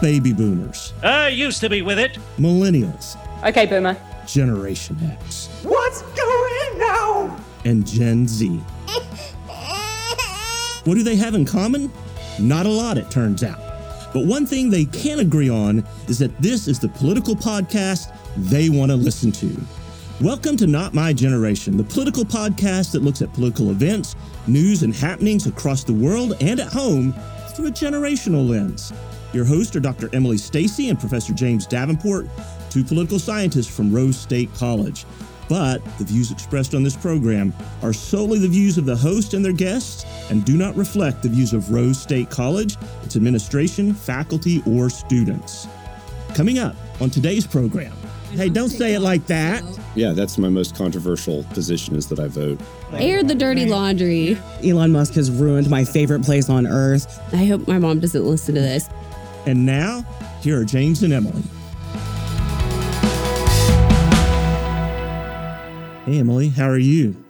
baby boomers, I used to be with it. millennials, Okay, Boomer. Generation X, What's going on? and Gen Z. What do they have in common? Not a lot, it turns out. But one thing they can agree on is that this is the political podcast they want to listen to. Welcome to Not My Generation, the political podcast that looks at political events, news, and happenings across the world and at home through a generational lens. Your hosts are Dr. Emily Stacey and Professor James Davenport, two political scientists from Rose State College. But the views expressed on this program are solely the views of the host and their guests and do not reflect the views of Rose State College, its administration, faculty, or students. Coming up on today's program. Hey, don't say it like that. Yeah, that's my most controversial position is that I vote. Air the dirty laundry. Elon Musk has ruined my favorite place on earth. I hope my mom doesn't listen to this. And now, here are James and Emily. Hey, Emily, how are you?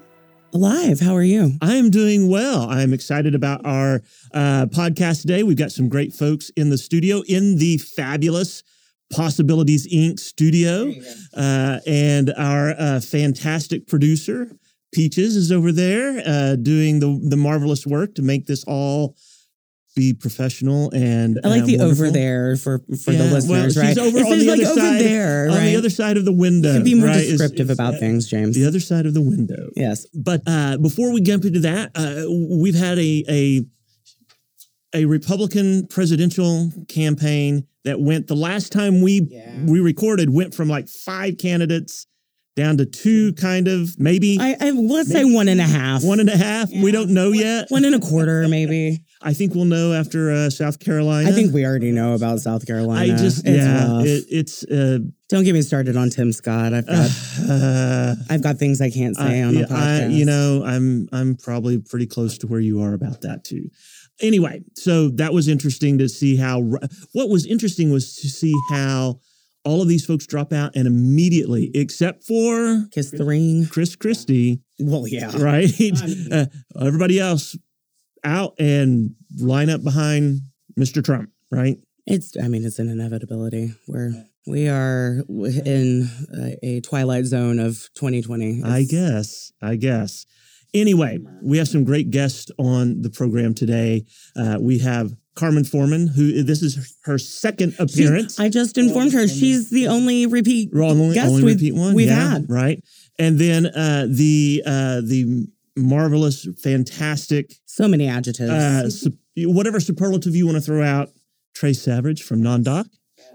Alive, how are you? I am doing well. I'm excited about our uh, podcast today. We've got some great folks in the studio in the fabulous Possibilities Inc. studio. Uh, and our uh, fantastic producer, Peaches, is over there uh, doing the, the marvelous work to make this all be professional and I like uh, the wonderful. over there for for Yeah, the listeners, well, right? Over It on the like other over side, there, on the other side of the window. Could be more right, descriptive is- about things, James. The other side of the window. Yes. But uh, before we jump into that, uh, we've had a, a a Republican presidential campaign that went the last time we we recorded went from like five candidates down to two, kind of maybe I, I let's say one and a half. one and a half. We don't know yet. one and a quarter, maybe. I think we'll know after uh, South Carolina. I think we already know about South Carolina. I just it's yeah, it, it's uh, Don't get me started on Tim Scott. I've got uh, I've got things I can't say I- on the podcast. I- you know, I'm I'm probably pretty close to where you are about that too. Anyway, so that was interesting to see how. What was interesting was to see how all of these folks drop out and immediately, except for kiss the ring. Chris Christie, Well, yeah. right? uh, everybody else out and line up behind Mr. Trump, right? It's I mean it's an inevitability. We're we are in a, a twilight zone of 2020. I guess. I guess. Anyway, we have some great guests on the program today. Uh, we have Carmen Forman, who this is her second appearance. I just informed her she's the only repeat We're only, guest only we've, repeat one we've yeah, had. right? And then uh, the uh, the marvelous, fantastic, So many adjectives. uh, su- whatever superlative you want to throw out, Tres Savage from NonDoc.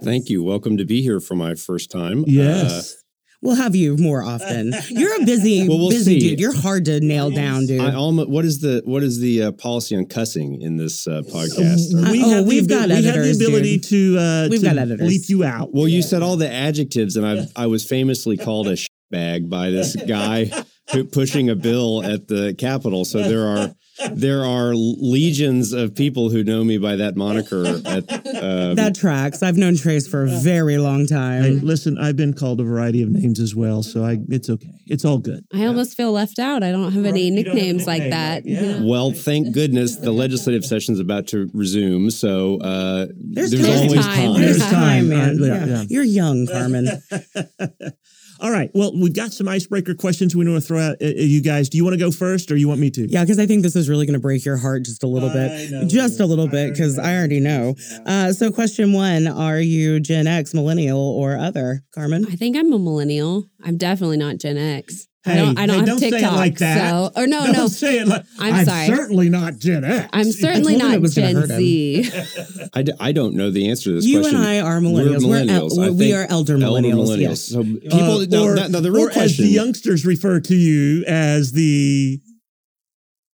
Thank you. Welcome to be here for my first time. Uh, Yes. we'll have you more often. You're a busy, Well, we'll busy see. dude. You're hard to nail down, dude. I almost, what is the what is the uh, policy on cussing in this uh, podcast? we oh, have the we've abi- got we have the ability dude. to uh, We've to got editors. bleep you out. Well, you said all the adjectives, and I I was famously called a bag by this guy who, pushing a bill at the Capitol. So there are there are legions of people who know me by that moniker. At uh, that tracks. I've known Tres for a very long Hey, time. listen, I've been called a variety of names as well, so I it's okay. It's all good. I almost feel left out. I don't have any You don't have a nicknames like nickname, that. right? Yeah. well, thank goodness the legislative session is about to resume. So uh, There's, there's, always time. time. There's There's time, time. man. Uh, yeah, Yeah. yeah. You're young, Carmen. All right. Well, we've got some icebreaker questions we want to throw out. Uh, you guys, do you want to go first, or you want me to? Yeah, because I think this is really going to break your heart just a little bit. just a little bit, because I already know. Uh, so, question one Are you Gen X, millennial, or other? Carmen? I think I'm a millennial. I'm definitely not Gen X. I Hey, don't. I don't hey, don't say it like that. So, or no, Don't no. say it like I'm sorry. certainly not Gen X. I'm certainly not it Gen hurt. Z. I, d- I don't know the answer to this You question. and I are millennials. We're We're el- millennials. We are elder millennials, yes. So people, Uh, or, now, now the real or as question. the youngsters refer to you as the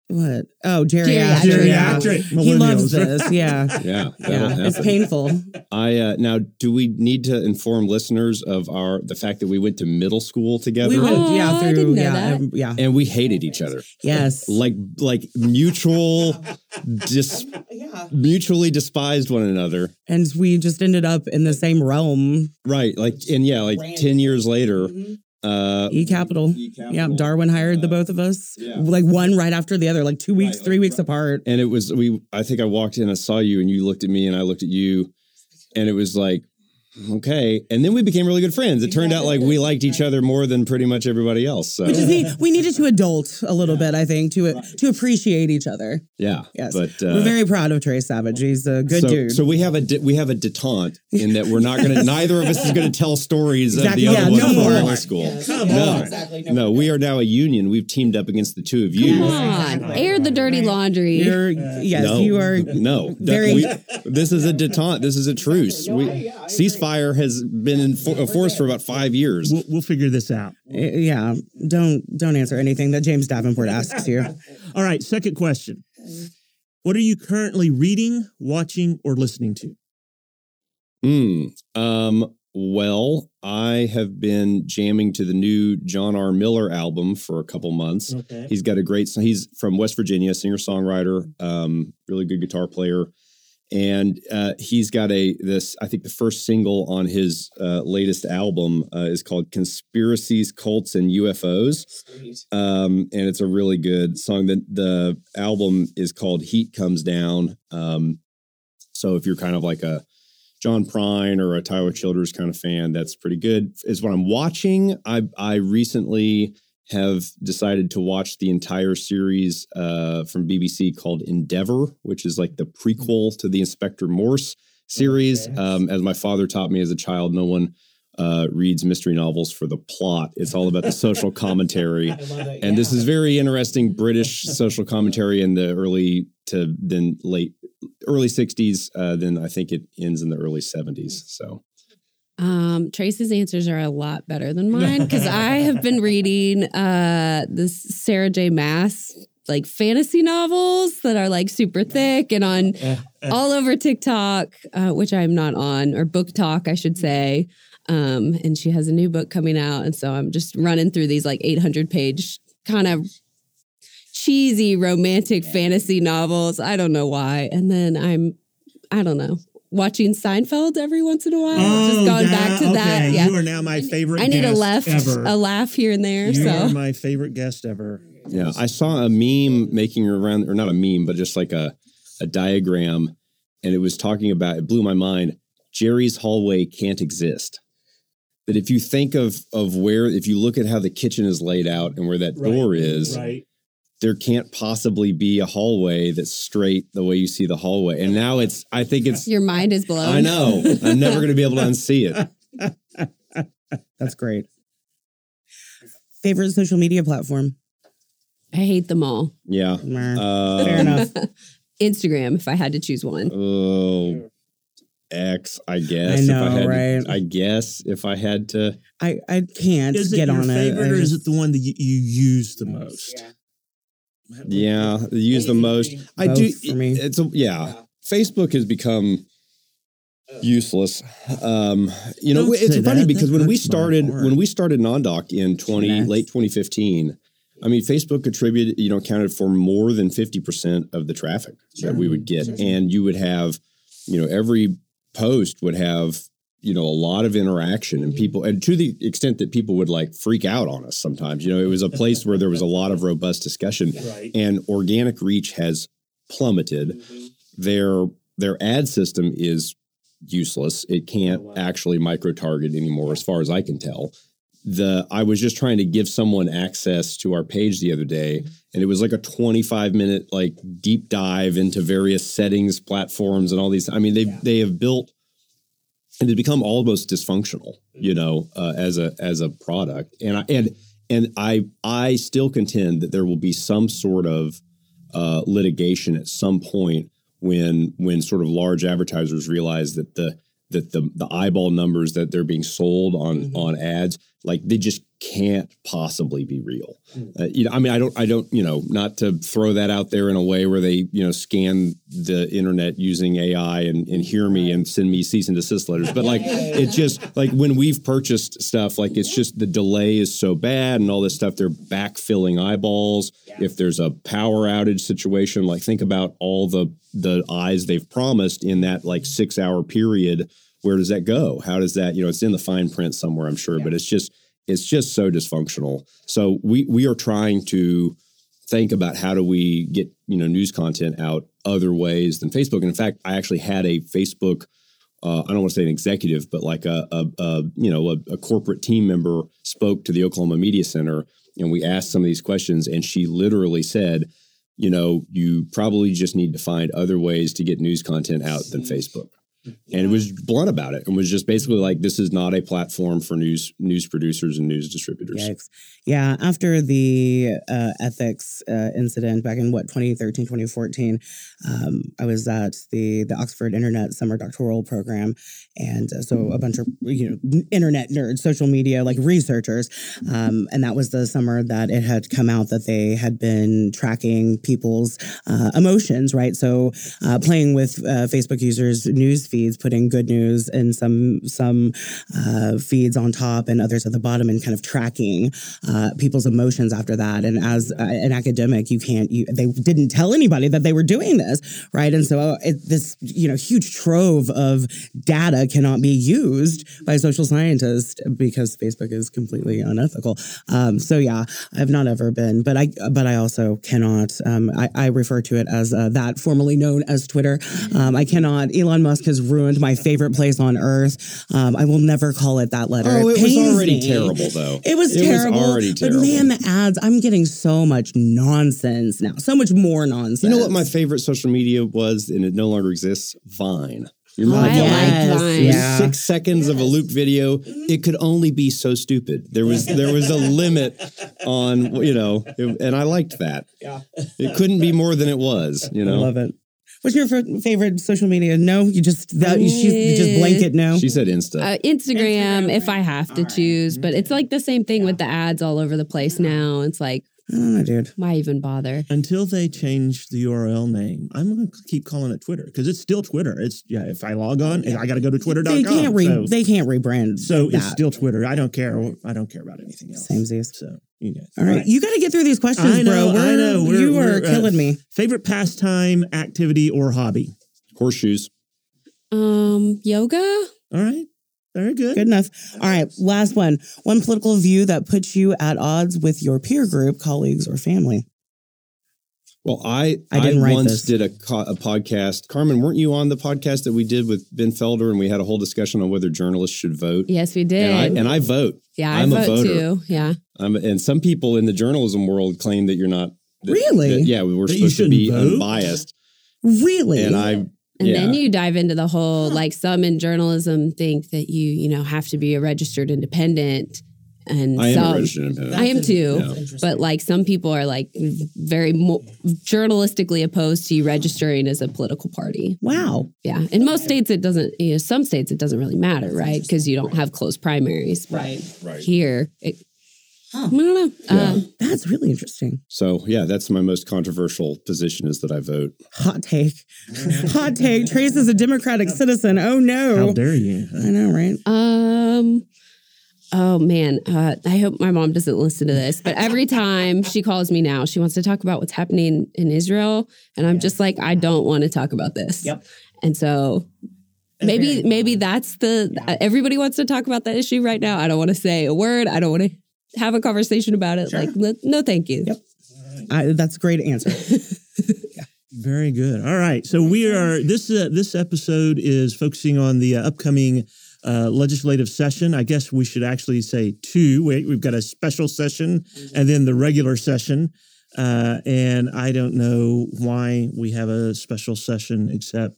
What? Oh, geriatric. Geriatric. yeah. Geriatric He loves this. Yeah. yeah, Yeah. It's painful. I uh, now do we need to inform listeners of our the fact that we went to middle school together We went, Oh, yeah, I through, didn't know yeah, that. um, yeah. and we hated each other Yes. like like mutual dis yeah. mutually despised one another And we just ended up in the same realm. right like and yeah like ten years later Mm-hmm. Uh E Capital. Yeah. Darwin hired the both of us. Like one right after the other, like two weeks, three weeks apart. and it was we I think I walked in I saw you and you looked at me and I looked at you and it was like, okay. And then we became really good friends. It turned out like we liked each other more than pretty much everybody else. So Which is neat. we needed to adult a little bit, I think, to to appreciate each other. yeah, Yes, But uh, we're very proud of Tres Savage. He's a good so, dude. So we have a de- we have a detente in that we're not going to. neither of us is going to tell stories Exactly. of the other Yeah, one no from high school. Come no, on. Exactly. no, we are now a union. We've teamed up against the two of you. Come on, air the dirty laundry. You're yes, no, you are. no. Very- we- this is a detente. This is a truce. We, ceasefire has been in for, force for about five years. We'll, we'll figure this out. Yeah, don't don't answer anything that James Davenport asks you. All right, second question. What are you currently reading, watching, or listening to? Hmm. Um. Well, I have been jamming to the new John R. Miller album for a couple months. Okay. He's got a great. He's from West Virginia, singer songwriter, um, really good guitar player, and uh, he's got a this. I think the first single on his uh, latest album uh, is called "Conspiracies, Cults, and UFOs," um, and it's a really good song. The the album is called "Heat Comes Down." Um, so if you're kind of like a John Prine or a Tyler Childers kind of fan, that's pretty good. Is what I'm watching. I I recently have decided to watch the entire series uh, from BBC called Endeavour, which is like the prequel to the Inspector Morse series. Um, as my father taught me as a child, no one uh, reads mystery novels for the plot. It's all about the social commentary. And this is very interesting British social commentary in the early to then late early 60s. Uh, then I think it ends in the early 70s. So Um, Tres's answers are a lot better than mine because I have been reading uh this Sarah J. Maas like fantasy novels that are like super thick and on all over TikTok, uh, which I'm not on, or BookTok, I should say. Um, and she has a new book coming out, and so I'm just running through these like 800 page kind of cheesy romantic fantasy novels. I don't know why, and then I'm, I don't know. Watching Seinfeld every once in a while, just oh, going back to that. Oh. Yeah, You are now my favorite I need a guest left, ever. a laugh here and there. you are so my favorite guest ever. yeah, I saw a meme making around, or not a meme, but just like a, a diagram. And it was talking about, it blew my mind. Jerry's hallway can't exist. That if you think of of where, if you look at how the kitchen is laid out and where that door is, Right. There can't possibly be a hallway that's straight the way you see the hallway. And now it's, I think it's, your mind is blown. I know, I'm never going to be able to unsee it. That's great. Favorite social media platform? I hate them all. Yeah. Meh. Uh, Fair enough. Instagram, if I had to choose one. Oh, X, I guess. I if know, I had right? To, I guess if I had to. I I can't Is it get your on favorite, it. I or is it the one that you, you use the most? Yeah, use the most. I do. for me. It's a yeah. Facebook has become useless. Um, you know, Don't it's funny that. because That when we started when we started NonDoc in twenty Yes. late twenty fifteen. I mean, Facebook contributed, you know, accounted for more than 50% of the traffic that we would get. And you would have, you know, every post would have, you know, a lot of interaction and people, and to the extent that people would like freak out on us sometimes. You know, it was a place where there was a lot of robust discussion Right. and organic reach has plummeted. Mm-hmm. Their their ad system is useless. It can't oh, actually micro target anymore, as far as I can tell. The I was just trying to give someone access to our page the other day, mm-hmm. and it was like a 25 minute like deep dive into various settings, platforms, and all these. I mean, they they have built and it's become almost dysfunctional, you know, uh, as a as a product. And I and and I I still contend that there will be some sort of uh, litigation at some point when when sort of large advertisers realize that the that the the eyeball numbers that they're being sold on on ads like they just can't possibly be real. Uh, you know, I mean, I don't, I don't, you know, not to throw that out there in a way where they, you know, scan the internet using AI and, and hear me and send me cease and desist letters, but like it's just like when we've purchased stuff, like it's just the delay is so bad and all this stuff. They're backfilling eyeballs. If there's a power outage situation, like think about all the the eyes they've promised in that like six hour period. Where does that go? How does that, you know, it's in the fine print somewhere, I'm sure, but it's just it's just so dysfunctional. So we we are trying to think about how do we get you know news content out other ways than Facebook. And in fact, I actually had a Facebook uh, I don't want to say an executive, but like a, a, a you know a, a corporate team member spoke to the Oklahoma Media Center, and we asked some of these questions, and she literally said, you know, you probably just need to find other ways to get news content out than Facebook and it was blunt about it and was just basically like this is not a platform for news news producers and news distributors Yikes. Yeah, after the uh, ethics uh, incident back in what 2013, 2014, um, I was at the the Oxford Internet Summer Doctoral Program, and uh, so a bunch of you know internet nerds, social media like researchers, um, and that was the summer that it had come out that they had been tracking people's uh, emotions, right? So uh, playing with uh, Facebook users' news feeds, putting good news in some some uh, feeds on top and others at the bottom, and kind of tracking uh, people's emotions after that. And as uh, an academic, you can't. You, they didn't tell anybody that they were doing this, right? And so uh, it, this you know huge trove of data cannot be used by social scientists because Facebook is completely unethical. Um, so yeah, I've not ever been, but I but I also cannot. Um, I, I refer to it as uh, that formerly known as Twitter. Um, I cannot. Elon Musk has ruined my favorite place on earth. Um, I will never call it that letter. oh it was already me. terrible though It was It was terrible. already But terrible. man, the ads, I'm getting so much nonsense now. So much more nonsense. you know what my favorite social media was and it no longer exists vine you Oh, remember like Vine? Yes, Vine. Yeah. six seconds of a loop video. It could only be so stupid. There was there was a limit on you know, it- and I liked that. Yeah. it couldn't be more than it was. You know, I love it. What's your f- favorite social media? No, you just that you, you just blanket no. she said Insta. Uh, Instagram, if I have to choose, but it's like the same thing with the ads all over the place now. It's like, I don't know, dude. why even bother? Until they change the URL name, I'm going to keep calling it Twitter because it's still Twitter. It's yeah. If I log on, I got to go to twitter.com. They can't re- so, they can't rebrand. so it's still Twitter. I don't care. I don't care about anything else. Samesies. So you guys. All right, you got to get through these questions, I know. bro. I We're- know. We're- you are we're, uh, killing me. Favorite pastime, activity, or hobby? Horseshoes. Um, yoga? All right. Very good. Good enough. All right, last one. One political view that puts you at odds with your peer group, colleagues, or family. Well, I I didn't write once this. did a, co- a podcast. Carmen, weren't you on the podcast that we did with Ben Felder, and we had a whole discussion on whether journalists should vote? Yes, we did. And I and I vote. yeah, I I'm a voter. too. Yeah. Um, and some people in the journalism world claim that you're not. that- Really? that- yeah, we were That you supposed to be vote? unbiased, Really? and I. And yeah. then you dive into the whole like some in journalism think that you, you know, have to be a registered independent. And I am some, a registered independent. I am too. Yeah. But like some people are like very mo- journalistically opposed to you registering as a political party. wow. Yeah. In most states, it doesn't, you know, some states it doesn't really matter, right? Because you don't have closed primaries. Right. Right. Here, it, I don't know. Yeah. Um, That's really interesting. So yeah, that's my most controversial position is that I vote. Hot take. Hot take. Tres is a Democratic citizen. Oh no. How dare you? I know, right? Um. Oh man, uh, I hope my mom doesn't listen to this. But every time she calls me now, she wants to talk about what's happening in Israel, and I'm just like, I don't want to talk about this. Yep. And so maybe maybe that's the uh, everybody wants to talk about that issue right now. I don't want to say a word. I don't want to have a conversation about it. Like, le- no, thank you. Yep. I, that's a great answer. Very good. All right. So we are this uh, this episode is focusing on the uh, upcoming uh, legislative session. I guess we should actually say two. We, we've got a special session and then the regular session. Uh, and I don't know why we have a special session, except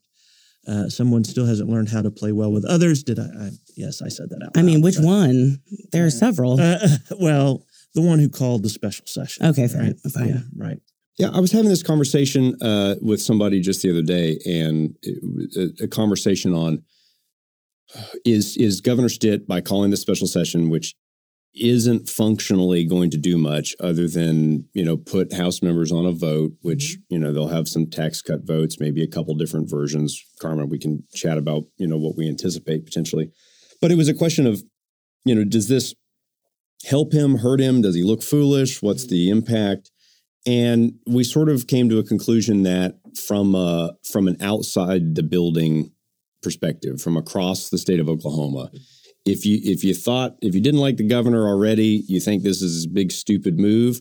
uh, someone still hasn't learned how to play well with others. Did I? I yes, I said that out. I mean, which but- one? There are several. Uh, well, the one who called the special session. Okay, fine, Right. fine. Yeah. Right. Yeah, I was having this conversation uh, with somebody just the other day, and it a, a conversation on is is Governor Stitt by calling this special session, which isn't functionally going to do much other than you know put House members on a vote, which you know they'll have some tax cut votes, maybe a couple different versions. Carmen, we can chat about you know what we anticipate potentially, but it was a question of you know does this help him, hurt him? Does he look foolish? What's the mm-hmm. impact? And we sort of came to a conclusion that from uh, from an outside the building perspective, from across the state of Oklahoma, mm-hmm. if you if you thought if you didn't like the governor already, you think this is a big stupid move.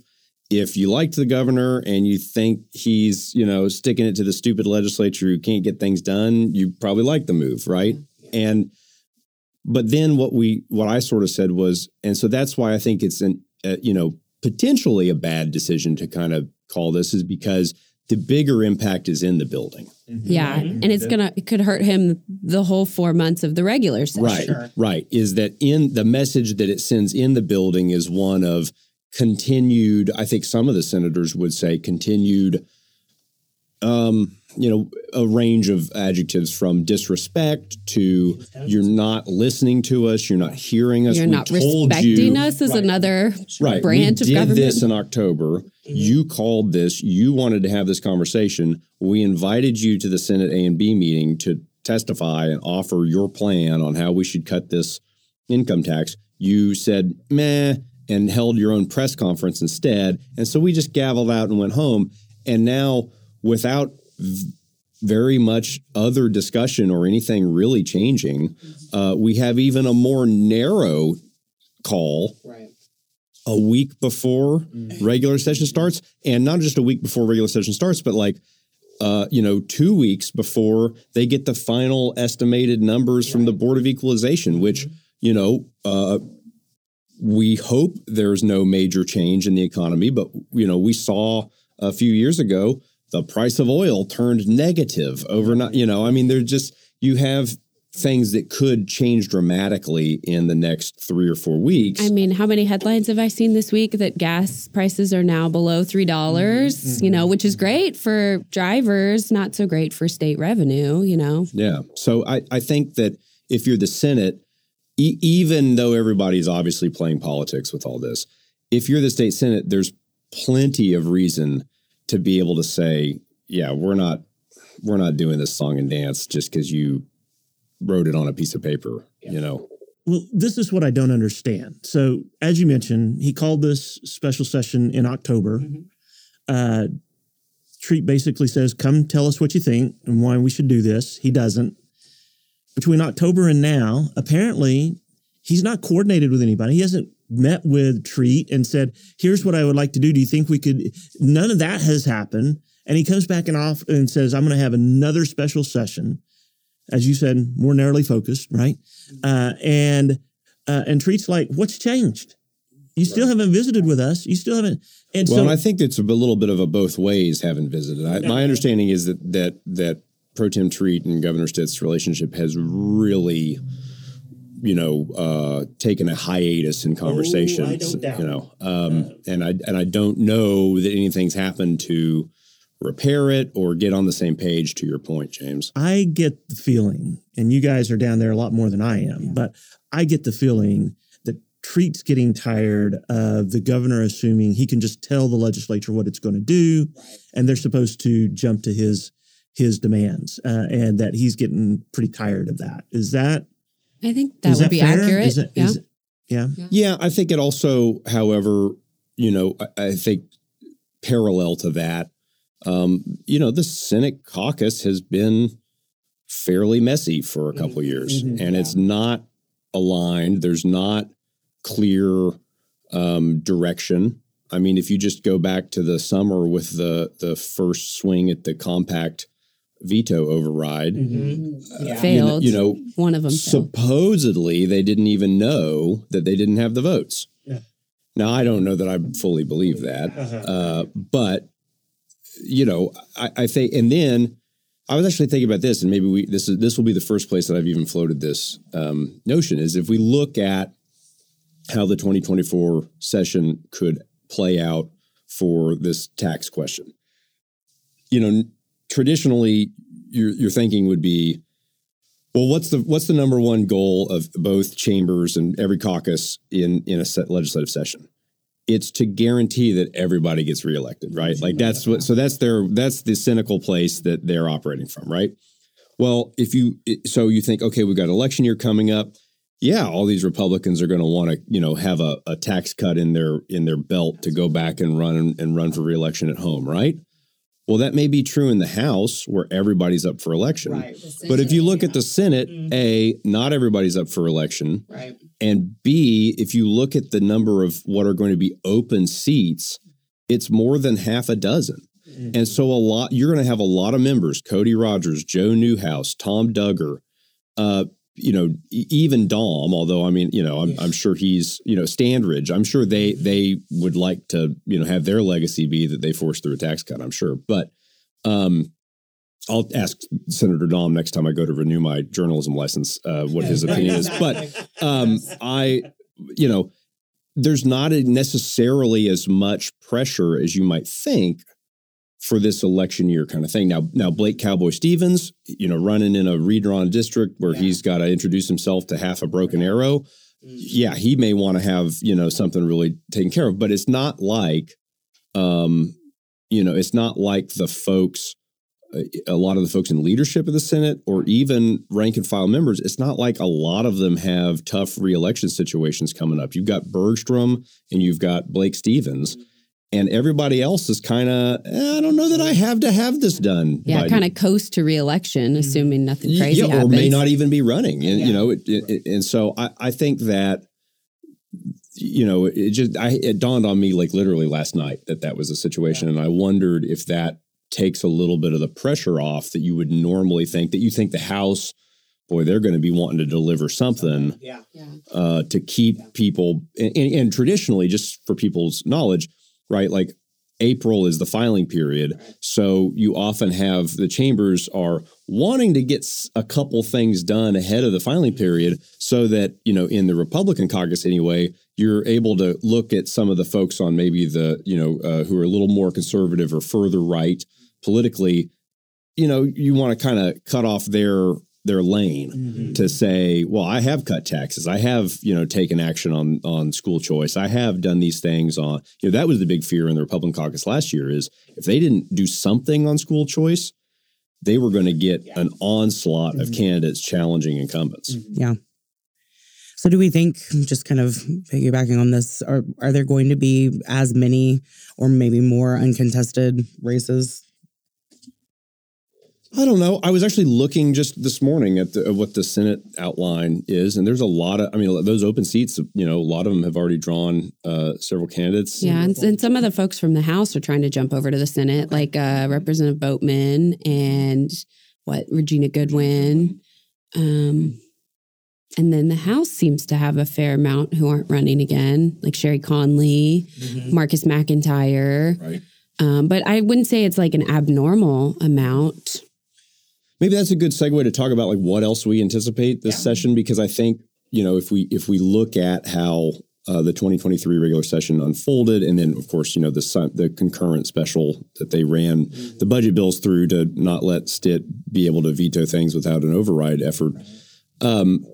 If you liked the governor and you think he's you know sticking it to the stupid legislature who can't get things done, you probably like the move, right? Mm-hmm. And but then what we what I sort of said was, and so that's why I think it's an uh, you know potentially a bad decision to kind of call this is because the bigger impact is in the building. Yeah, and it's gonna it could hurt him the whole four months of the regular session. Right, right. Is that in the message that it sends in the building is one of continued. I think some of the senators would say continued. Um, you know, a range of adjectives from disrespect to you're not listening to us, you're not hearing us. You're we not told respecting you, us as another right. branch we of did government. this in October. Mm-hmm. You called this. You wanted to have this conversation. We invited you to the Senate A and B meeting to testify and offer your plan on how we should cut this income tax. You said meh and held your own press conference instead. And so we just gavelled out and went home. And now, without v- very much other discussion or anything really changing, uh, we have even a more narrow call Right. a week before regular session starts, and not just a week before regular session starts, but like uh, you know, two weeks before they get the final estimated numbers from the Board of Equalization, which you know. Uh, we hope there's no major change in the economy, but you know, we saw a few years ago the price of oil turned negative overnight. You know, I mean, they're just you have things that could change dramatically in the next three or four weeks. I mean, how many headlines have I seen this week that gas prices are now below three dollars? Mm-hmm. You know, which is great for drivers, not so great for state revenue. You know, Yeah. So I, I think that if you're the Senate, e- even though everybody's obviously playing politics with all this, if you're the state Senate, there's plenty of reason to be able to say, yeah, we're not we're not doing this song and dance just because you wrote it on a piece of paper, you know. Well, this is what I don't understand. So, as you mentioned, he called this special session in October. Uh, Treat basically says, Come tell us what you think and why we should do this. He doesn't. Between October and now, apparently, he's not coordinated with anybody. He hasn't met with Treat and said, Here's what I would like to do. Do you think we could? None of that has happened. And he comes back and off and says, I'm going to have another special session as you said, more narrowly focused, right? Uh, and uh, and Treat's like, what's changed? You still haven't visited with us. You still haven't. And Well, so and I think it's a little bit of a both ways haven't visited. I, my understanding is that that that Pro Tem Treat and Governor Stitt's relationship has really, you know, uh, taken a hiatus in conversations. don't doubt you know, um, and I and I don't know that anything's happened to repair it or get on the same page. To your point, James. I get the feeling, and you guys are down there a lot more than I am, but I get the feeling that Treat's getting tired of the governor assuming he can just tell the legislature what it's going to do, and they're supposed to jump to his his demands, uh, and that he's getting pretty tired of that. Is that I think that is would that be fair? accurate. Is it, yeah. is it- yeah. Yeah, I think it also, however, you know, I, I think parallel to that, um, you know, the Senate caucus has been fairly messy for a couple of years, Mhm. and it's not aligned. There's not clear um, direction. I mean, if you just go back to the summer with the the first swing at the compact veto override, Mm-hmm. uh, Failed. you know One of them. failed. supposedly they didn't even know that they didn't have the votes. Yeah. Now I don't know that I fully believe that, uh, but you know, I, I think, and then I was actually thinking about this, and maybe we this is this will be the first place that I've even floated this um, notion is if we look at how the 2024 session could play out for this tax question. You know, traditionally, your your thinking would be, well, what's the what's the number one goal of both chambers and every caucus in in a set legislative session? It's to guarantee that everybody gets reelected, right? Like that's what. So that's their that's the cynical place that they're operating from, right? Well, if you so you think, okay, we've got election year coming up. Yeah, all these Republicans are going to want to, you know, have a, a tax cut in their in their belt to go back and run and run for reelection at home, right? Well, that may be true in the House where everybody's up for election. But if you look at the Senate, A, not everybody's up for election. Right. And B, if you look at the number of what are going to be open seats, it's more than half a dozen. And so a lot, you're going to have a lot of members, Cody Rogers, Joe Newhouse, Tom Dugger, uh, you know, even Dahm, although I mean, you know, I'm, I'm sure he's, you know, Standridge, I'm sure they they would like to, you know, have their legacy be that they forced through a tax cut. I'm sure, but um, I'll ask Senator Dahm next time I go to renew my journalism license uh, what his opinion is. But um, I, you know, there's not a necessarily as much pressure as you might think for this election year kind of thing. Now, now Blake Cowboy Stevens, you know, running in a redrawn district where he's got to introduce himself to half a Broken Arrow. Yeah, he may want to have you know something really taken care of, but it's not like, um, you know, it's not like the folks a lot of the folks in leadership of the Senate or even rank and file members, it's not like a lot of them have tough reelection situations coming up. You've got Bergstrom and you've got Blake Stevens, and everybody else is kind of, eh, I don't know that I have to have this done. Yeah, kind of coast to reelection, assuming nothing crazy yeah, or happens. may not even be running. And, you know, it, it, and so I, I think that, you know, it just, I, it dawned on me like literally last night that that was a situation. And I wondered if that takes a little bit of the pressure off that you would normally think that you think the House, boy, they're going to be wanting to deliver something Yeah. uh, to keep people and, and, and traditionally just for people's knowledge right? Like april is the filing period. So you often have the chambers are wanting to get a couple things done ahead of the filing period so that you know in the republican caucus anyway you're able to look at some of the folks on maybe the you know uh, who are a little more conservative or further right politically. You know you want to kind of cut off their their lane mm-hmm. to say, well, I have cut taxes. I have, you know, taken action on on school choice. I have done these things on, you know, that was the big fear in the Republican caucus last year is if they didn't do something on school choice, they were going to get an onslaught of mm-hmm. candidates challenging incumbents. Mm-hmm. Yeah. So do we think, just kind of piggybacking on this, are are there going to be as many or maybe more uncontested races? I don't know. I was actually looking just this morning at, the, at what the Senate outline is, and there's a lot of. I mean, those open seats. You know, a lot of them have already drawn uh, several candidates. Yeah, and, and some of the folks from the House are trying to jump over to the Senate, like uh, Representative Boatman and what Regina Goodwin. Um, and then the House seems to have a fair amount who aren't running again, like Sherry Conley, Marcus McEntire. Right. Um, but I wouldn't say it's like an abnormal amount. Maybe that's a good segue to talk about like what else we anticipate this session because I think you know if we if we look at how uh, the 2023 regular session unfolded, and then of course you know the sun- the concurrent special that they ran the budget bills through to not let Stitt be able to veto things without an override effort. Um,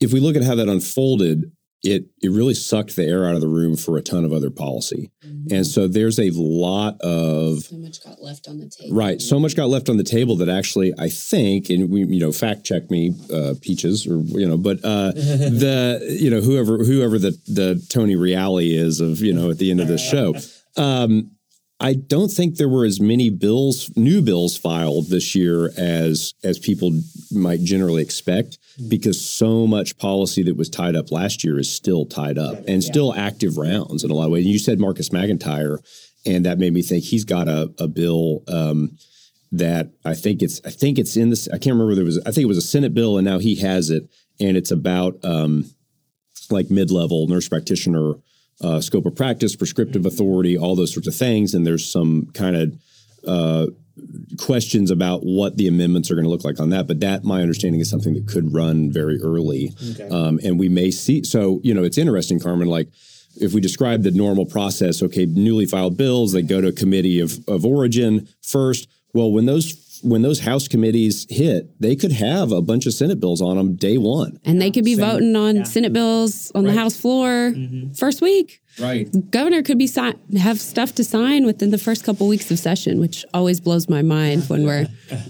if we look at how that unfolded, it it really sucked the air out of the room for a ton of other policy, and so there's a lot of So much got left on the table. Right. So much got left on the table that actually I think, and we, you know, fact check me, uh, peaches, or you know, but uh, the, you know, whoever whoever the the Tony Reali is of you know at the end of this show. Um, I don't think there were as many bills, new bills filed this year as as people might generally expect, because so much policy that was tied up last year is still tied up and still active rounds in a lot of ways. And you said Marcus McEntire, and that made me think he's got a, a bill um, that I think it's I think it's in this. I can't remember there was. I think it was a Senate bill, and now he has it, and it's about um, like mid level nurse practitioner uh, scope of practice, prescriptive authority, all those sorts of things. And there's some kind of uh, questions about what the amendments are going to look like on that. But that, my understanding, is something that could run very early. Um, and we may see. So, you know, it's interesting, Carmen, like, if we describe the normal process, okay, newly filed bills, they go to a committee of, of origin first. Well, when those when those House committees hit, they could have a bunch of Senate bills on them day one. And they could be voting on Senate bills on the House floor mm-hmm. first week. Right. Governor could be si- have stuff to sign within the first couple weeks of session, which always blows my mind when we're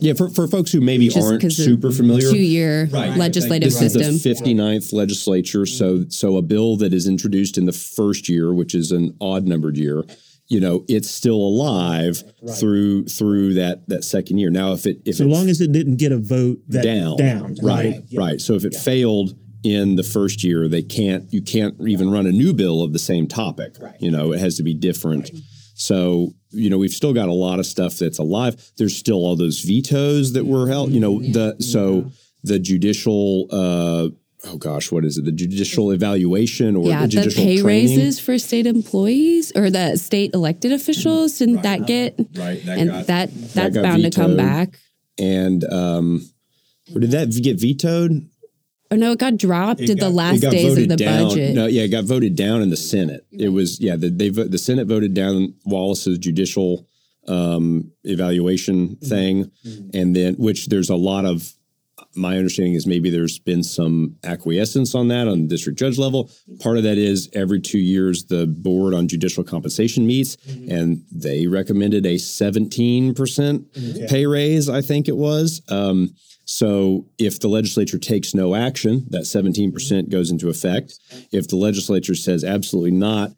Yeah, for, for folks who maybe Just aren't super familiar, two year legislative this system. is the 59th legislature. So, so a bill that is introduced in the first year, which is an odd numbered year, you know, it's still alive through through that that second year. Now, if it if So long as it didn't get a vote that down, down, right, right. So if it failed in the first year, they can't you can't even run a new bill of the same topic. You know, it has to be different. So you know, we've still got a lot of stuff that's alive. There's still all those vetoes that were held. You know, the so the judicial. Uh, oh gosh, what is it? The judicial evaluation or yeah, the the judicial pay training? raises for state employees or the state elected officials, didn't that get Right, that and got- that that's got bound to come back. and um, or did that get vetoed? Oh no, it got dropped at the last got days of the down. budget. No, yeah, it got voted down in the Senate. It was yeah, the, they the Senate voted down Wallace's judicial um, evaluation thing, and then which there's a lot of. My understanding is maybe there's been some acquiescence on that on the district judge level. Part of that is every two years the board on judicial compensation meets, mm-hmm. and they recommended a 17 percent mm-hmm. pay raise. I think it was. Um, so if the legislature takes no action, that 17% mm-hmm. goes into effect. If the legislature says absolutely not,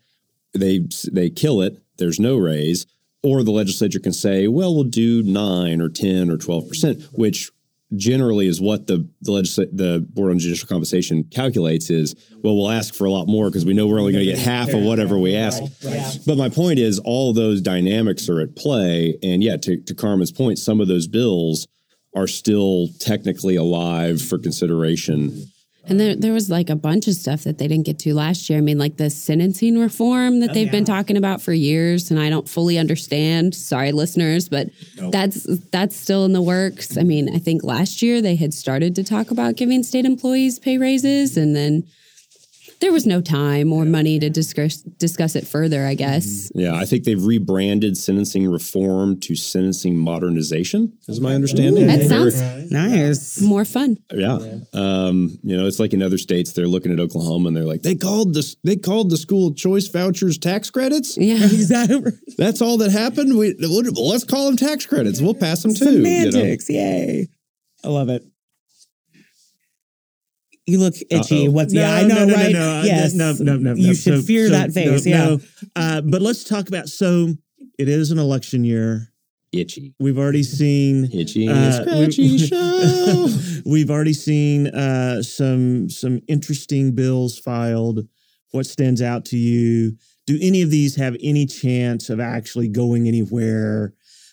they they kill it, there's no raise. Or the legislature can say, well, we'll do nine or 10 or 12%, which generally is what the the, legisla- the board on judicial compensation calculates is well we'll ask for a lot more because we know we're only going to get half of whatever we ask. But my point is all those dynamics are at play and yeah to, to carmen's point some of those bills are still technically alive for consideration And there, there was like a bunch of stuff that they didn't get to last year. I mean, like the sentencing reform that oh, they've been talking about for years, and I don't fully understand. Sorry, listeners, but that's that's still in the works. I mean, I think last year they had started to talk about giving state employees pay raises, and then there was no time or money to discuss discuss it further. I guess. yeah i think they've rebranded sentencing reform to sentencing modernization is my understanding That They're- sounds Nice. more fun. Yeah. Um, you know, it's like in other states, they're looking at Oklahoma and they're like, they called this, they called the school choice vouchers tax credits. Yeah. Exactly. That's all that happened. We let's call them tax credits. We'll pass them too. you know? Semantics. Yay. I love it. You look itchy. Uh-oh. What's yeah? I know, no, right? No, no, yes. no, no, no. You should So- fear so- that face. no, yeah. no. Uh, but let's talk about. So it is an election year. Itchy, We've already seen. itchy, uh, scratchy we- show. We've already seen uh, some some interesting bills filed. What stands out to you? Do any of these have any chance of actually going anywhere?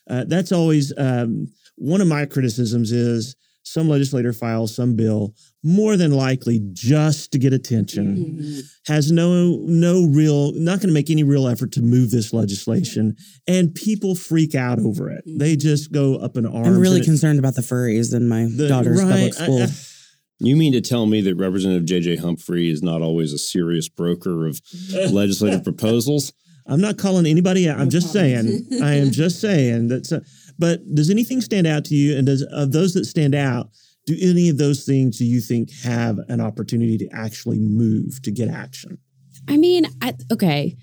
Uh, that's always um, one of my criticisms. Is some legislator files some bill more than likely just to get attention mm-hmm. has no no real not going to make any real effort to move this legislation and people freak out over it mm-hmm. they just go up in arms I'm really and it- concerned about the furries in my the- daughter's right, public school. I- You mean to tell me that Representative J.J. Humphrey is not always a serious broker of legislative proposals? I'm not calling anybody out. I'm just saying. I am just saying that. So, but does anything stand out to you? And does of those that stand out, do any of those things do you think have an opportunity to actually move to get action? I mean, I, okay.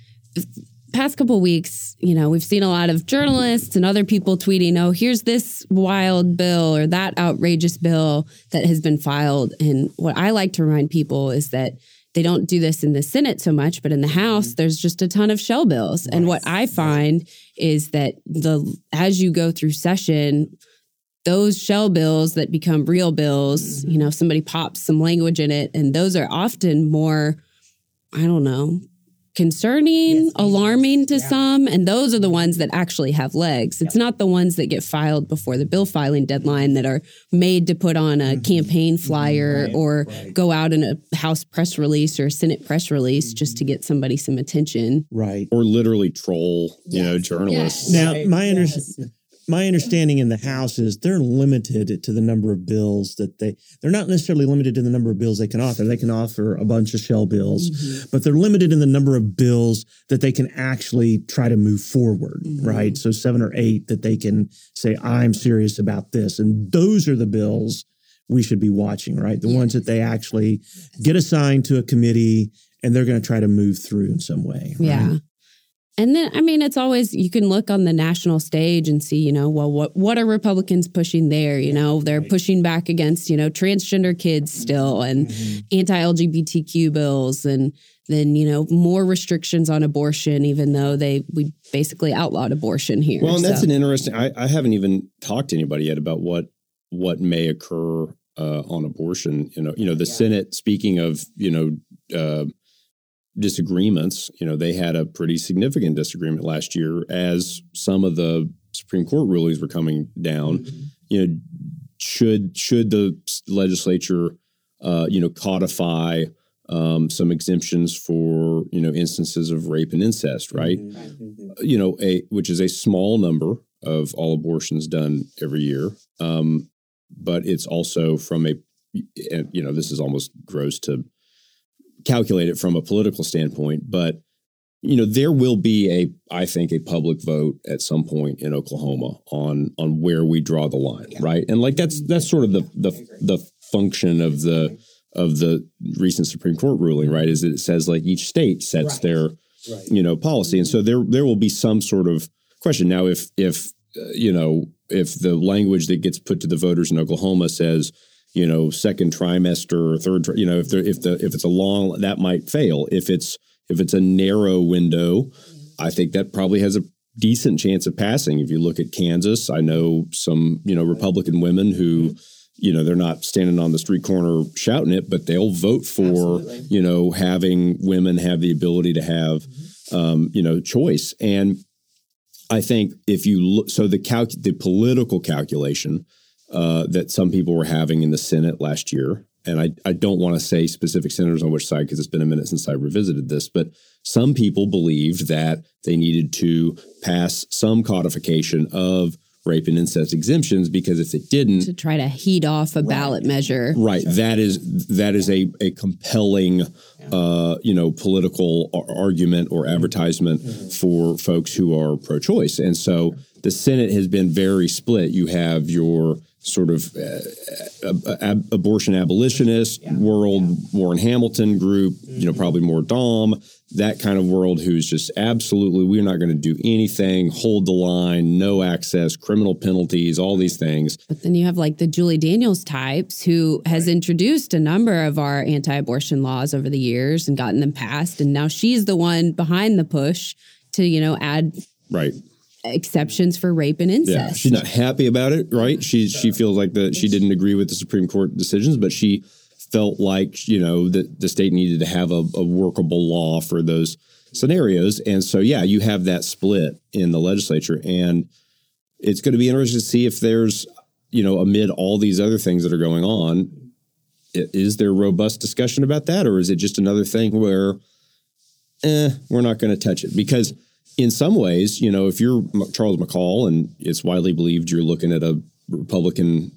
Past couple weeks, you know, we've seen a lot of journalists and other people tweeting, "Oh, here's this wild bill or that outrageous bill that has been filed." And what I like to remind people is that they don't do this in the Senate so much, but in the House, mm-hmm. there's just a ton of shell bills. And what I find is that the as you go through session, those shell bills that become real bills, you mm-hmm. know, somebody pops some language in it, and those are often more, I don't know, concerning, alarming to some. And those are the ones that actually have legs. It's not the ones that get filed before the bill filing deadline that are made to put on a mm-hmm. campaign mm-hmm. flyer or go out in a House press release or a Senate press release just to get somebody some attention. Right. Or literally troll, you know, journalists. Now, my under, my understanding in the House is they're limited to the number of bills that they. They're not necessarily limited to the number of bills they can author. They can author a bunch of shell bills, mm-hmm. but they're limited in the number of bills that they can actually try to move forward. Mm-hmm. Right. So seven or eight that they can say, "I'm serious about this," and those are the bills we should be watching. Right. The ones that they actually get assigned to a committee and they're going to try to move through in some way. right? Yeah. And then I mean it's always you can look on the national stage and see, you know, well what what are Republicans pushing there, you know? They're pushing back against, you know, transgender kids still and anti-LGBTQ bills and then, you know, more restrictions on abortion even though they we basically outlawed abortion here. Well, and that's an interesting. I, I haven't even talked to anybody yet about what what may occur uh, on abortion. You know, you know, the Senate. Speaking of, you know, uh, disagreements, you know, they had a pretty significant disagreement last year as some of the Supreme Court rulings were coming down. You know, should should the legislature, uh, you know, codify um, some exemptions for you know instances of rape and incest, right? You know, a which is a small number of all abortions done every year, um, but it's also from a and, you know this is almost gross to calculate it from a political standpoint, but you know there will be a i think a public vote at some point in oklahoma on on where we draw the line right? And like that's that's sort of the the the function of the of the recent supreme court ruling right is that it says like each state sets Right. their you know policy. And so there there will be some sort of question. Now if if uh, you know if the language that gets put to the voters in oklahoma says you know second trimester or third you know if there if the if it's a long that might fail. If it's if it's a narrow window i think that probably has a decent chance of passing. If you look at kansas i know some you know republican women who you know they're not standing on the street corner shouting it but they'll vote for you know having women have the ability to have um, you know choice. And i think if you look so the calc the political calculation uh, that some people were having in the senate last year. And I, I don't want to say specific senators on which side because it's been a minute since I revisited this, but some people believed that they needed to pass some codification of rape and incest exemptions because if it didn't, to try to heat off a ballot measure. Right. That is that is a a compelling, uh, you know, political ar- argument or advertisement for folks who are pro-choice, and so the Senate has been very split. You have your sort of uh, ab- ab- abortion abolitionist world, Warren Hamilton group, you know, probably more Dahm, that kind of world who's just absolutely, we're not going to do anything, hold the line, no access, criminal penalties, all these things. But then you have like the Julie Daniels types who has introduced a number of our anti abortion laws over the years and gotten them passed. And now she's the one behind the push to, you know, add Right. Exceptions for rape and incest. Yeah, she's not happy about it, right? She she feels like that she didn't agree with the Supreme Court decisions, but she felt like you know that the state needed to have a, a workable law for those scenarios, and so yeah, you have that split in the legislature, and it's going to be interesting to see if there's you know amid all these other things that are going on, is there robust discussion about that, or is it just another thing where, eh, we're not going to touch it? Because in some ways, you know, if you're Charles McCall and it's widely believed you're looking at a Republican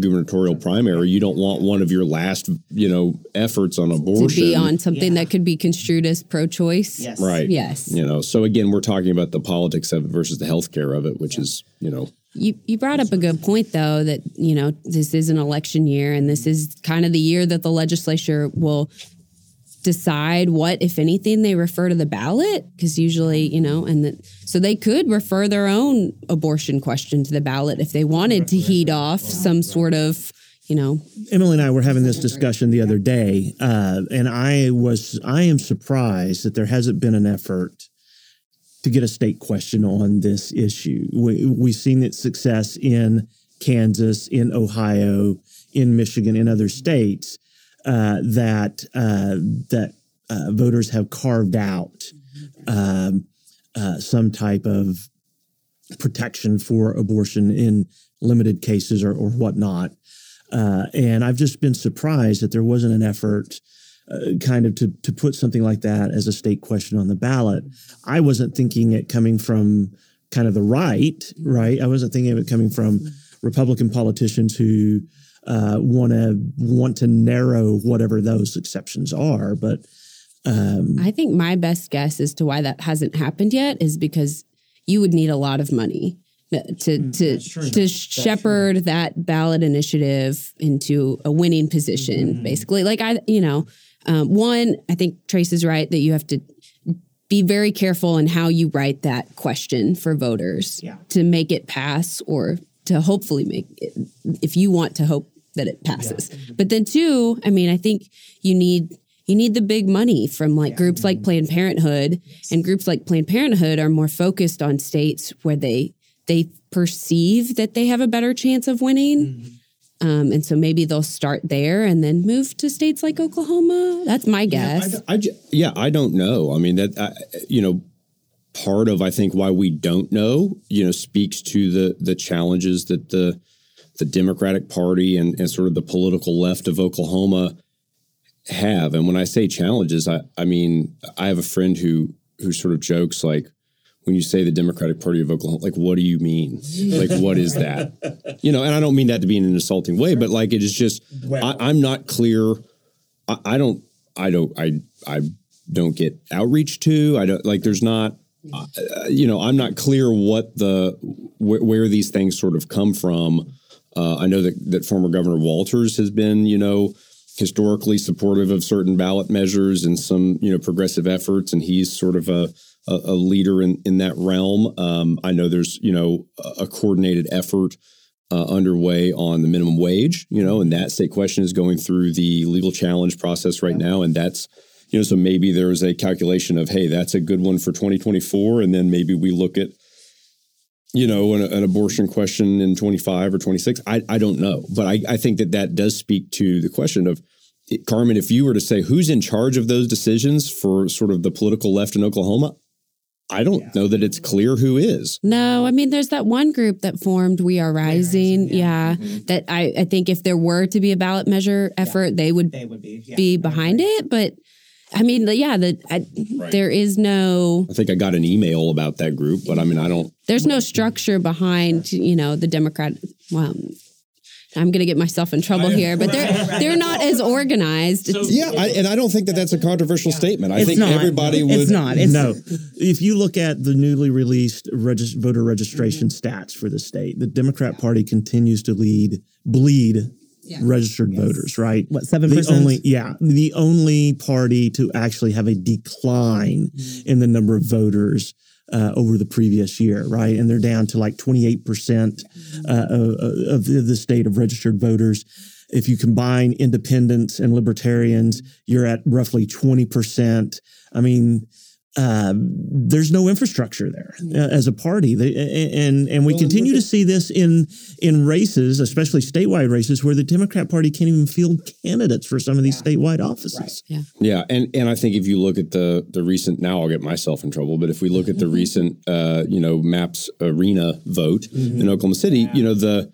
gubernatorial primary, you don't want one of your last, you know, efforts on abortion to abortion. be on something Yeah. that could be construed as pro choice. Yes. Right. Yes. You know, so again, we're talking about the politics of it versus the healthcare of it, which is, you know, You you brought up a good point though that you know this is an election year and this is kind of the year that the legislature will decide what if anything they refer to the ballot? Because usually you know and that so they could refer their own abortion question to the ballot if they wanted to heat off some sort of you know. Emily and I were having this discussion the other day, uh, and I was I am surprised that there hasn't been an effort to get a state question on this issue. We, we've seen its success in Kansas, in Ohio, in Michigan, in other states uh, that uh, that uh, voters have carved out um, uh, some type of protection for abortion in limited cases or, or whatnot. Uh, and I've just been surprised that there wasn't an effort, uh, kind of, to to put something like that as a state question on the ballot. I wasn't thinking it coming from kind of the right, right? I wasn't thinking of it coming from Republican politicians who uh, want to want to narrow whatever those exceptions are. But um, I think my best guess as to why that hasn't happened yet is because you would need a lot of money uh, to to to shepherd that ballot initiative into a winning position. Basically, like I, you know, um, one, I think Tres is right that you have to be very careful in how you write that question for voters Yeah. to make it pass or to hopefully make it if you want to hope that it passes. Mm-hmm. But then two, I mean, I think you need you need the big money from like groups like mm-hmm. Planned Parenthood and groups like Planned Parenthood are more focused on states where they they perceive that they have a better chance of winning. Mm-hmm. Um, and so maybe they'll start there and then move to states like Oklahoma. That's my guess. I, ju- yeah, I don't know. I mean, that I, you know, part of I think why we don't know, you know, speaks to the the challenges that the the Democratic Party and, and sort of the political left of Oklahoma have. And when I say challenges, I, I mean I have a friend who who sort of jokes like when you say the Democratic Party of Oklahoma, like what do you mean? Like what is that? You know, and I don't mean that to be in an insulting way, but like it is just I, I'm not clear. I, I don't I don't I I don't get outreach to. I don't like there's not uh, you know, I'm not clear what the wh- where these things sort of come from. Uh, I know that that former Governor Walters has been, you know, historically supportive of certain ballot measures and some, you know, progressive efforts, and he's sort of a a, a leader in in that realm. Um, I know there's, you know, a, coordinated effort uh, underway on the minimum wage, you know, and that state question is going through the legal challenge process right now, and that's you know, so maybe there's a calculation of, hey, that's a good one for 2024, and then maybe we look at, you know, an, an abortion question in 25 or 26. I, I don't know, but I, I think that that does speak to the question of, Carmen, if you were to say who's in charge of those decisions for sort of the political left in Oklahoma, I don't yeah. know that it's clear who is. No, I mean, there's that one group that formed We Are Rising. yeah. yeah mm-hmm. That I, I think if there were to be a ballot measure effort, yeah. they would, they would be, be behind it. But I mean, yeah, the, I, right. there is no. I think I got an email about that group, but I mean, I don't. There's no structure behind, you know, the Democrat. Well, I'm going to get myself in trouble here, but they're they're not as organized. So, yeah, I, and I don't think that that's a controversial statement. I it's think not. everybody would. It's not. It's no. If you look at the newly released regist- voter registration mm-hmm. stats for the state, the Democrat Party continues to lead bleed yeah. registered yes. voters, right? What seven percent? Only, yeah, the only party to actually have a decline mm-hmm. in the number of voters uh, over the previous year, right? And they're down to like twenty eight percent mm-hmm. uh, of, of the state of registered voters. If you combine independents and libertarians, you're at roughly twenty percent. I mean, uh, there's no infrastructure there uh, as a party, they, and and we well, continue to see this in in races, especially statewide races, where the Democrat Party can't even field candidates for some of these yeah. statewide offices. Right. Yeah, yeah, and and I think if you look at the the recent, now I'll get myself in trouble, but if we look at the mm-hmm. recent, uh, you know, Maps Arena vote mm-hmm. in Oklahoma City, yeah. you know the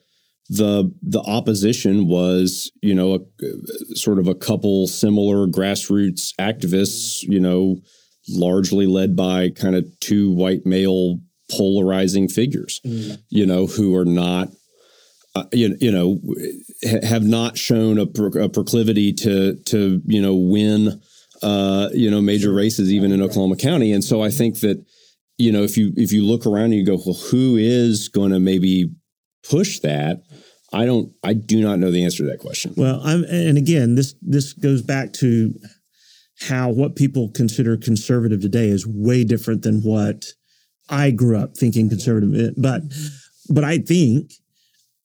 the the opposition was you know a, sort of a couple similar grassroots activists, you know largely led by kind of two white male polarizing figures, mm. you know, who are not, uh, you, you know, ha- have not shown a, pro- a, proclivity to to you know win, uh, you know, major races even in Oklahoma County. And so I think that you know if you if you look around and you go, well, who is going to maybe push that? I don't. I do not know the answer to that question. Well, I'm, and again, this this goes back to how what people consider conservative today is way different than what I grew up thinking conservative. But but I think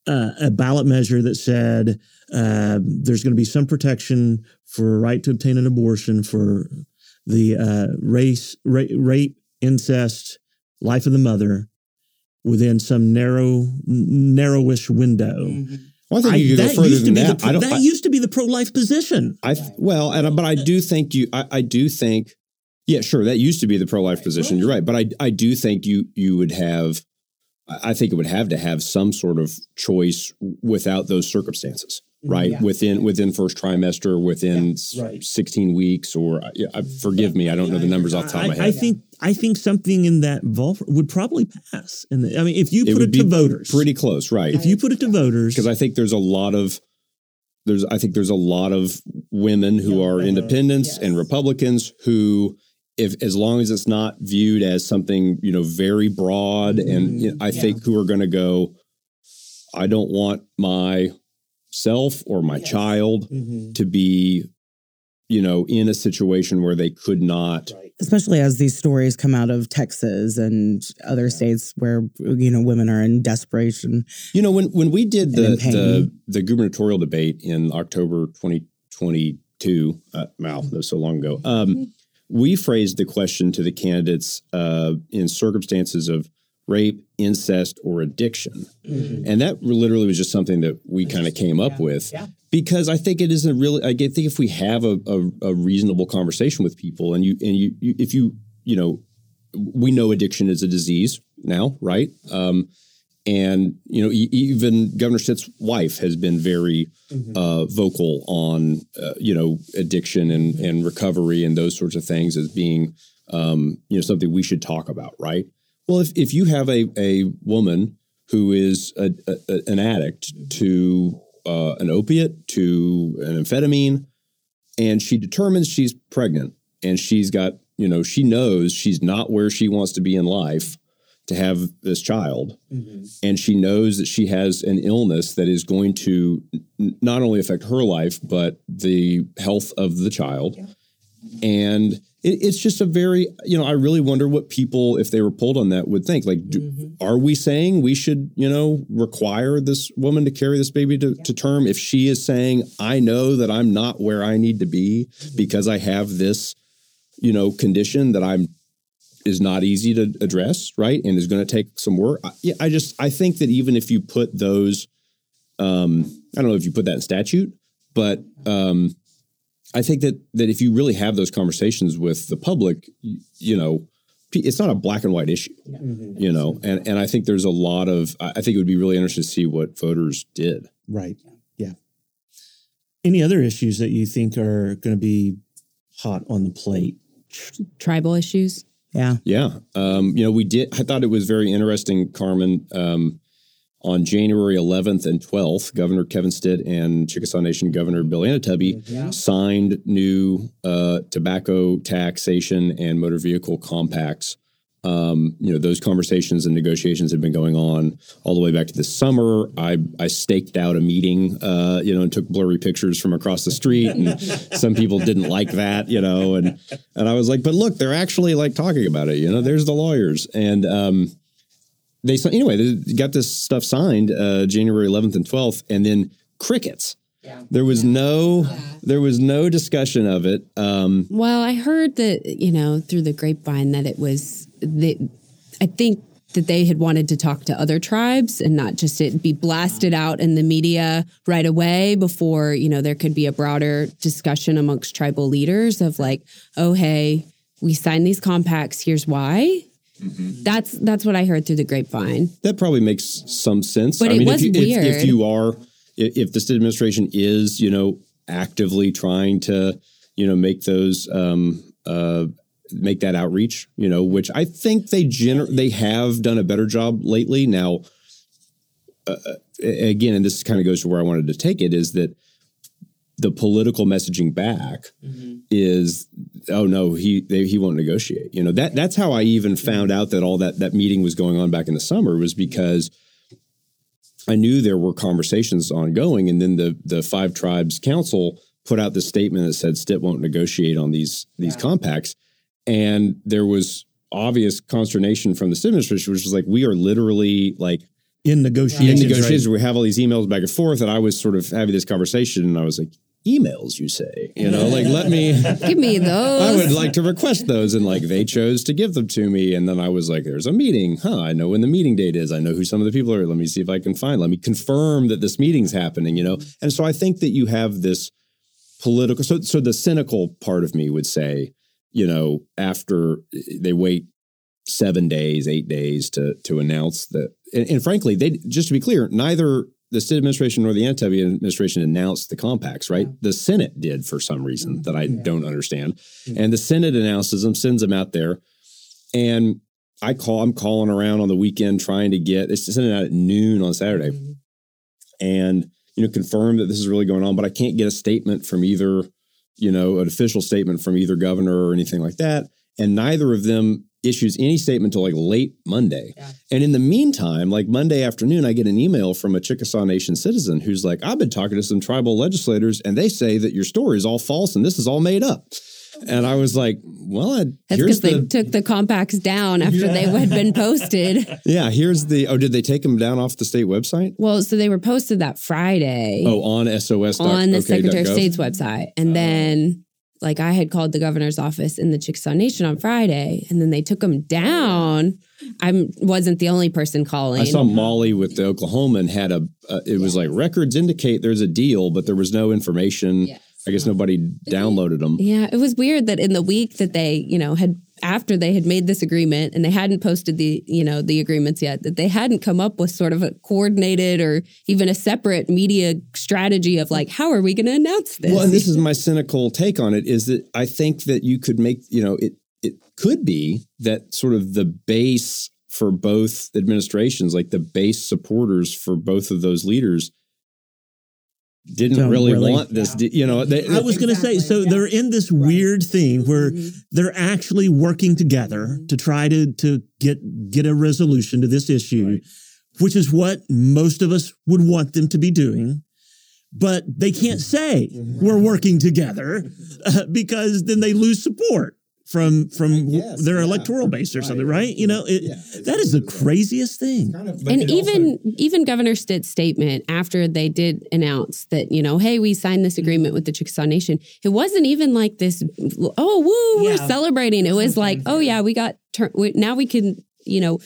uh, a ballot measure that said uh, there's going to be some protection for a right to obtain an abortion for the uh, race, ra- rape, incest, life of the mother within some narrow, narrowish window. Mm-hmm well, I think I, you could go further than that. Pro, that I, used to be the pro-life position. I well, and but I do think you. I, I do think, yeah, sure, that used to be the pro-life position. You're right, but I I do think you you would have. I think it would have to have some sort of choice without those circumstances right yeah. within within first trimester within yeah, right. 16 weeks or uh, yeah, forgive me i don't know the numbers off the top of my head. i think i think something in that vault would probably pass and i mean if you put it, it to voters. pretty close right. If you put it to voters. Because i think there's a lot of there's i think there's a lot of women who are uh-huh. independents yes. and republicans who if as long as it's not viewed as something you know very broad and mm-hmm. you know, i think who are going to go i don't want my self or my yes. child mm-hmm. to be you know in a situation where they could not right. especially as these stories come out of Texas and other yeah. states where you know women are in desperation you know when when we did the the, the gubernatorial debate in October 2022 uh, wow that was so long ago um, mm-hmm. we phrased the question to the candidates uh, in circumstances of rape, incest, or addiction. Mm-hmm. And that literally was just something that we kind of came up yeah. with yeah. because I think it is a really, I think if we have a, a, a reasonable conversation with people and you, and you, you, if you, you know, we know addiction is a disease now, right? Um, and you know, even Governor Stitt's wife has been very uh, vocal on uh, you know addiction and and recovery and those sorts of things as being um, you know something we should talk about, right? Well, if if you have a a woman who is a, a, an addict to uh, an opiate to an amphetamine, and she determines she's pregnant and she's got you know she knows she's not where she wants to be in life to have this child and she knows that she has an illness that is going to n- not only affect her life but the health of the child. And it, it's just a very you know i really wonder what people if they were pulled on that would think. Like do, are we saying we should you know require this woman to carry this baby to, to term if she is saying i know that i'm not where i need to be because i have this you know condition that i'm is not easy to address right and is going to take some work? I, yeah, I just i think that even if you put those um i don't know if you put that in statute but um I think that that if you really have those conversations with the public, you, you know, it's not a black and white issue, you know, and and I think there's a lot of I I think it would be really interesting to see what voters did. Right. Yeah. Any other issues that you think are going to be hot on the plate? Tribal issues. Yeah. Yeah, um, you know, we did. I thought it was very interesting, Carmen. Um, on January 11th and 12th, Governor Kevin Stitt and Chickasaw Nation Governor Bill Anoatubby signed new uh, tobacco taxation and motor vehicle compacts. Um, you know, those conversations and negotiations have been going on all the way back to the summer. I, I staked out a meeting, uh, you know, and took blurry pictures from across the street, and some people didn't like that, you know, and and I was like, but look, they're actually like talking about it, you know. There's the lawyers, and um, they anyway they got this stuff signed uh, January 11th and 12th, and then crickets. Yeah. There was no there was no discussion of it. Um, Well, I heard that, you know, through the grapevine that it was that I think that they had wanted to talk to other tribes and not just it be blasted out in the media right away before, you know, there could be a broader discussion amongst tribal leaders of like, oh hey, we signed these compacts, here's why. That's that's what I heard through the grapevine. that probably makes some sense. But it was if you, if- If, you are, if, if the state administration is, you know, actively trying to, you know, make those, um, uh, make that outreach, you know, which I think they gener- they have done a better job lately. Now, uh, again, and this kind of goes to where I wanted to take it is that the political messaging back is oh no he they, he won't negotiate you know that that's how I even found out that all that that meeting was going on back in the summer was because I knew there were conversations ongoing and then the the five tribes council put out this statement that said Stitt won't negotiate on these these compacts and there was obvious consternation from the Stitt administration which was like we are literally like In in negotiations. negotiations, right? we have all these emails back and forth, and I was sort of having this conversation, and I was like, "Emails, you say? You know, like let me." Give me those. I would like to request those, and like they chose to give them to me, and then I was like, "There's a meeting, huh? I know when the meeting date is. I know who some of the people are. Let me see if I can find. Let me confirm that this meeting's happening." You know, and so I think that you have this political. So, so the cynical part of me would say, you know, after eh, they wait seven days, eight days to to announce that. And, and frankly, they just to be clear, neither the state administration nor the Anoatubby administration announced the compacts. Right, the Senate did for some reason that I don't understand, and the Senate announces them, sends them out there, and I call. I'm calling around on the weekend trying to get. It's sending out at noon on Saturday, mm-hmm. and you know confirm that this is really going on, but I can't get a statement from either you know, an official statement from either governor or anything like that. And neither of them issues any statement until like late Monday. And in the meantime, like Monday afternoon, I get an email from a Chickasaw Nation citizen who's like, I've been talking to some tribal legislators and they say that your story is all false and this is all made up. And I was like, well, I, That's because they took the compacts down after they had been posted. yeah, here's the, oh, did they take them down off the state website? Well, so they were posted that Friday Oh, on SOS. on the okay, Secretary of. State's website. And oh. then, like, I had called the governor's office in the Chickasaw Nation on Friday, and then they took them down. I wasn't the only person calling. I saw Molly with the Oklahoman had a. Uh, it was like records indicate there's a deal, but there was no information. I guess nobody downloaded them. Yeah, it was weird that in the week that they, you know, had after they had made this agreement and they hadn't posted the you know the agreements yet that they hadn't come up with sort of a coordinated or even a separate media strategy of like how are we going to announce this? Well, and this is my cynical take on it is that I think that you could make, you know, it it could be that sort of the base for both administrations, like the base supporters for both of those leaders didn't Don't really, really- want this, you know, they, I was going to say, so they're in this weird thing where mm-hmm. they're actually working together mm-hmm. to try to to get get a resolution to this issue, which is what most of us would want them to be doing. But they can't mm-hmm. say we're working together uh, because then they lose support from from their electoral base or something, right? You know, it, that is the craziest thing. and even even Governor Stitt's statement after they did announce that you know, hey, we signed this agreement with the Chickasaw Nation. It wasn't even like this. Oh, woo, we're Yeah. celebrating. It was like, oh yeah, we got tur- we, now we can you know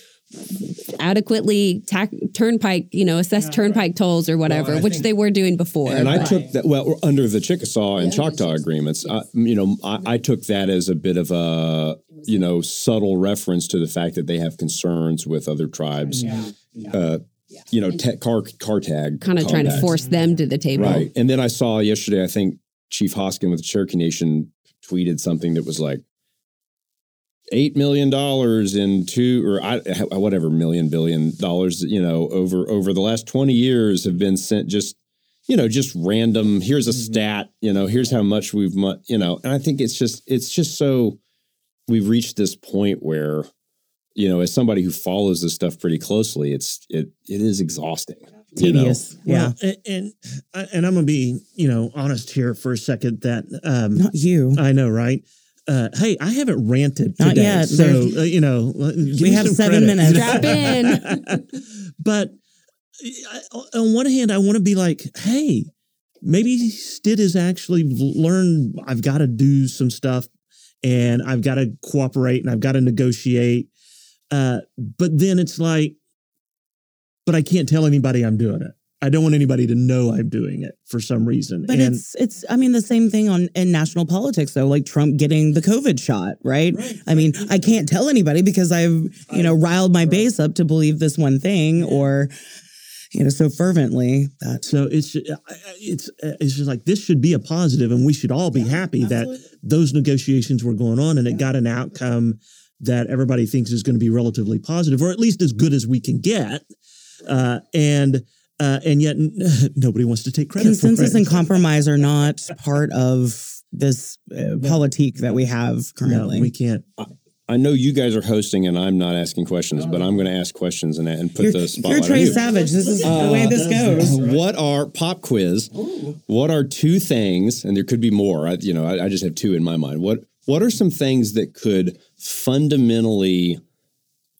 adequately tack turnpike you know assess turnpike tolls or whatever, which they were doing before. And I took that well under the Chickasaw and Choctaw agreements. I, you know, I, I took that as a bit of a you know subtle reference to the fact that they have concerns with other tribes. Uh, you know, te- car car tag kind of trying to force them to the table. Right. And then I saw yesterday, I think Chief Hoskin with the Cherokee Nation tweeted something that was like eight million dollars in two or I, whatever million billion dollars, you know, over over the last 20 years have been sent just, you know, just random. Here's a stat, you know, here's how much we've, mu- you know, and I think it's just, it's just so we've reached this point where, you know, as somebody who follows this stuff pretty closely, it's, it, it is exhausting. you know? Tedious. Yeah. Well, and, and and I'm gonna be you know honest here for a second that um, Not you. I know right. Uh, hey, I haven't ranted Not today, yet. so uh, you know uh, We have seven credit. minutes. Strap in. but I, on one hand, I want to be like, hey, maybe Stitt has actually learned I've got to do some stuff and I've got to cooperate and I've got to negotiate. Uh, but then it's like, but I can't tell anybody I'm doing it. I don't want anybody to know I'm doing it for some reason. But and it's it's I mean the same thing on in national politics though, like Trump getting the COVID shot, right? I mean, I can't tell anybody because I've, you know, riled my base up to believe this one thing or you know, so fervently that so it's I- I- it's it's just like this should be a positive, and we should all be happy that those negotiations were going on, and it got an outcome that everybody thinks is going to be relatively positive, or at least as good as we can get. Uh, and uh, and yet n- nobody wants to take credit. consensus for it. and compromise are not part of this uh, politique that we have no, currently. we can't. I know you guys are hosting and I'm not asking questions, but I'm going to ask questions and, and put you're, the you're spotlight Tres on you. Savage. This is the way this goes. What are pop quiz? What are two things, and there could be more. I, you know, I, I just have two in my mind. What What are some things that could fundamentally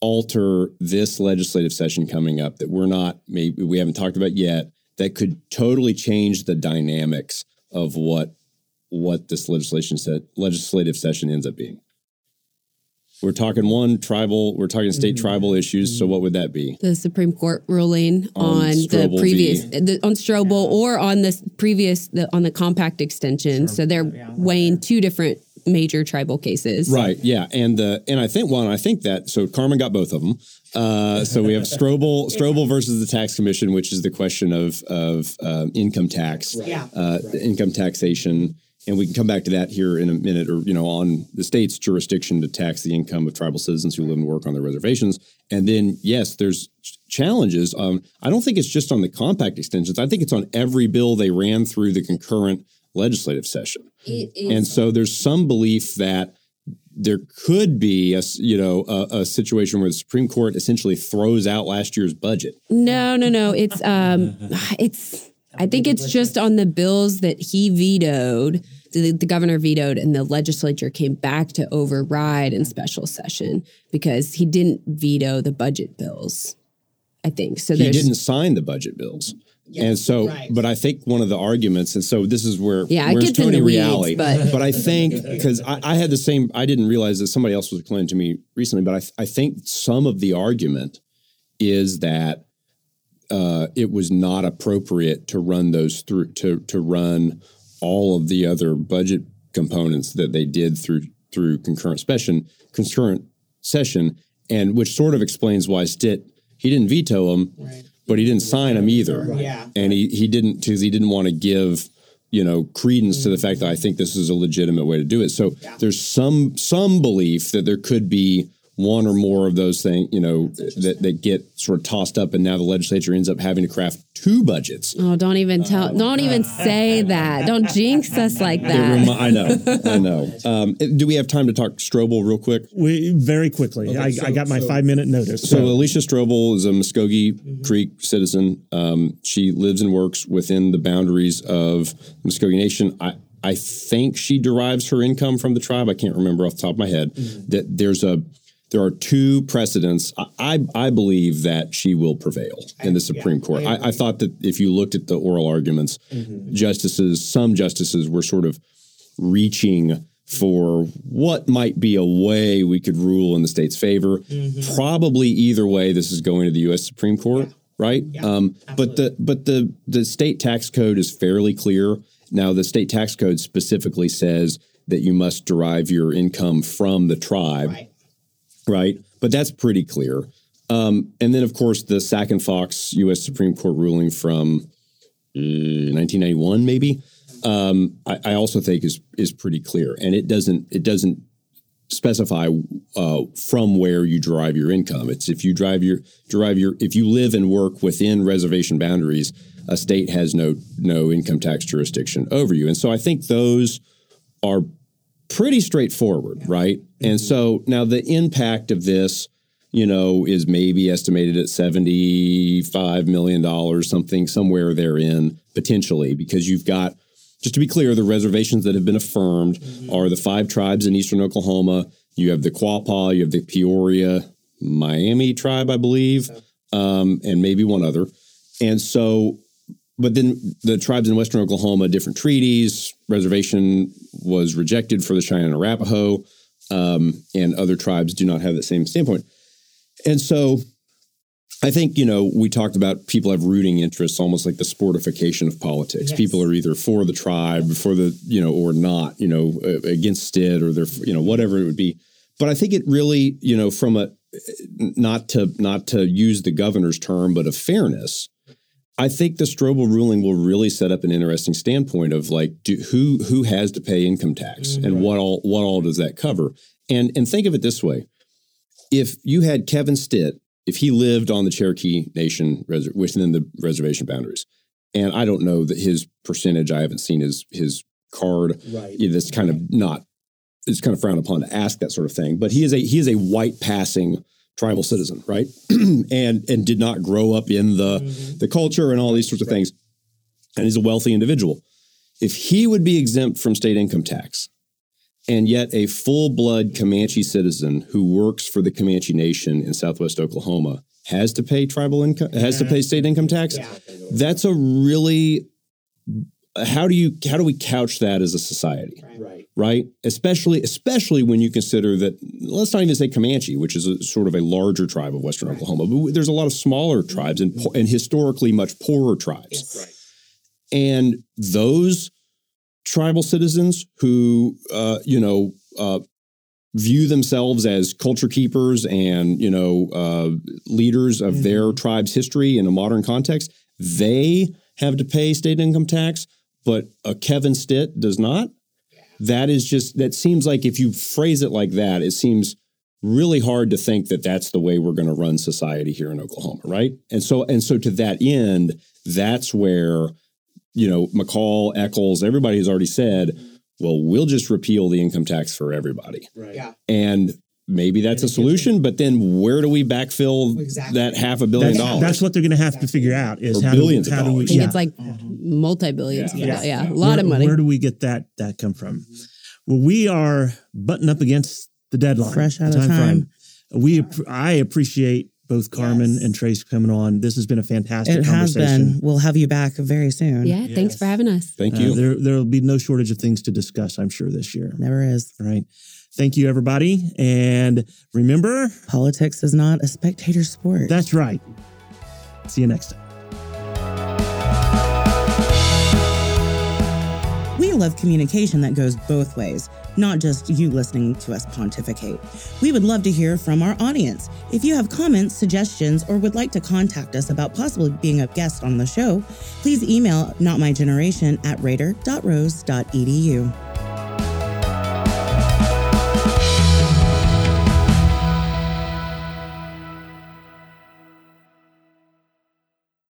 alter this legislative session coming up that we're not maybe we haven't talked about yet that could totally change the dynamics of what what this legislation said legislative session ends up being? We're talking one tribal. We're talking state mm-hmm. tribal issues. So what would that be? the Supreme Court ruling On on, the previous the, on Stroble or on this previous the, on the compact extension. So they're weighing two different major tribal cases. Right. Yeah. And the and I think one. I think that so Carmen got both of them. Uh, so we have Stroble Stroble versus the tax commission, which is the question of of um, income tax, uh, income taxation. And we can come back to that here in a minute, or you know, on the state's jurisdiction to tax the income of tribal citizens who live and work on their reservations. And then, yes, there's challenges. Um, I don't think it's just on the compact extensions. I think it's on every bill they ran through the concurrent legislative session. And so there's some belief that there could be a you know a, a situation where the Supreme Court essentially throws out last year's budget. No, no, no. It's um, it's. I think it's just on the bills that he vetoed. The, the governor vetoed, and the legislature came back to override in special session because he didn't veto the budget bills. I think so. He didn't sign the budget bills. And so, but I think one of the arguments, and so this is where Yeah, where's Tony the weeds, Reali, but- I think because I, I had the same, I didn't realize that somebody else was explaining to me recently, but I, I think some of the argument is that uh, it was not appropriate to run those through to to run all of the other budget components that they did through through concurrent session, concurrent session, and which sort of explains why Stitt he didn't veto them, but he didn't sign them either. Yeah. and he he didn't because he didn't want to give you know credence to the fact that I think this is a legitimate way to do it. So there's some some belief that there could be one or more of those things, you know, that, that get sort of tossed up, and now the legislature ends up having to craft two budgets. Oh, don't even tell. Don't even say that. Don't jinx us like that. remi- I know, I know. Um, do we have time to talk Stroble real quick? We very quickly. I, I got my five minute notice. So Alicia Stroble is a Muscogee Creek citizen. Um, she lives and works within the boundaries of Muscogee Nation. I, I think she derives her income from the tribe. I can't remember off the top of my head. That there's a there are two precedents. I, I believe that she will prevail in the Supreme Court. I, I thought that if you looked at the oral arguments, justices, some justices were sort of reaching for what might be a way we could rule in the state's favor. Probably either way, this is going to the U.S. Supreme Court, right? um, but the but the the state tax code is fairly clear. Now, the state tax code specifically says that you must derive your income from the tribe, right? But that's pretty clear. Um, and then, of course, the Sac and Fox U.S. Supreme Court ruling from uh, 1991, maybe. Um, I, I also think is is pretty clear, and it doesn't it doesn't specify uh, from where you derive your income. It's if you drive your derive your if you live and work within reservation boundaries, a state has no no income tax jurisdiction over you. And so I think those are pretty straightforward, right? And so now the impact of this, you know, is maybe estimated at $75 million, something somewhere therein, potentially, because you've got, just to be clear, the reservations that have been affirmed are the five tribes in eastern Oklahoma. You have the Quapaw, you have the Peoria, Miami tribe, I believe, um, and maybe one other. And so but then the tribes in western Oklahoma, different treaties, reservation was rejected for the Cheyenne and Arapaho, um, and other tribes do not have that same standpoint. And so I think, you know, we talked about people have rooting interests, almost like the sportification of politics. People are either for the tribe, for the, you know, or not, you know, uh, against it or they're, you know, whatever it would be. But I think it really, you know, from a, not to, not to use the governor's term, but of fairness, I think the Stroble ruling will really set up an interesting standpoint of like do, who who has to pay income tax mm-hmm. and what all what all does that cover? And and think of it this way: if you had Kevin Stitt, if he lived on the Cherokee Nation res- within the reservation boundaries, and I don't know that his percentage, I haven't seen his his card. Right. That's kind of not. It's kind of frowned upon to ask that sort of thing. But he is a he is a white passing tribal citizen, right? and and did not grow up in the mm-hmm. the culture and all these sorts of things. And he's a wealthy individual. If he would be exempt from state income tax, and yet a full blood Comanche citizen who works for the Comanche Nation in Southwest Oklahoma has to pay tribal income, has to pay state income tax. That's a really how do you how do we couch that as a society? Right. right? Especially, especially when you consider that. Let's not even say Comanche, which is a, sort of a larger tribe of Western Oklahoma, but there's a lot of smaller tribes and and historically much poorer tribes. Right. And those tribal citizens who, uh, you know, uh, view themselves as culture keepers and you know uh, leaders of their tribe's history in a modern context, they have to pay state income tax, but a Kevin Stitt does not that is just that seems like if you phrase it like that it seems really hard to think that that's the way we're going to run society here in Oklahoma right and so and so to that end that's where you know McCall Echols everybody has already said well we'll just repeal the income tax for everybody Right. Yeah. and maybe that's a solution but then where do we backfill Exactly. that half a billion That's, dollars that's what they're going to have to figure out is Or how billions do, of how do we, I think yeah. it's like multi billions. Yeah. Yeah. Yeah. a lot where, of money. Where do we get that that come from? Well, we are butting up against the deadline. Fresh out of time. frame. We I appreciate both Carmen Yes. and Tres coming on. This has been a fantastic It has been. We'll have you back very soon. yeah, thanks for having us. thank Uh, you there there will be no shortage of things to discuss. I'm sure this year. Never is. All right. Thank you, everybody, and remember Politics is not a spectator sport. that's right. See you next time. We love communication that goes both ways, not just you listening to us pontificate. We would love to hear from our audience. If you have comments, suggestions, or would like to contact us about possibly being a guest on the show, please email notmygeneration at raider.rose.edu.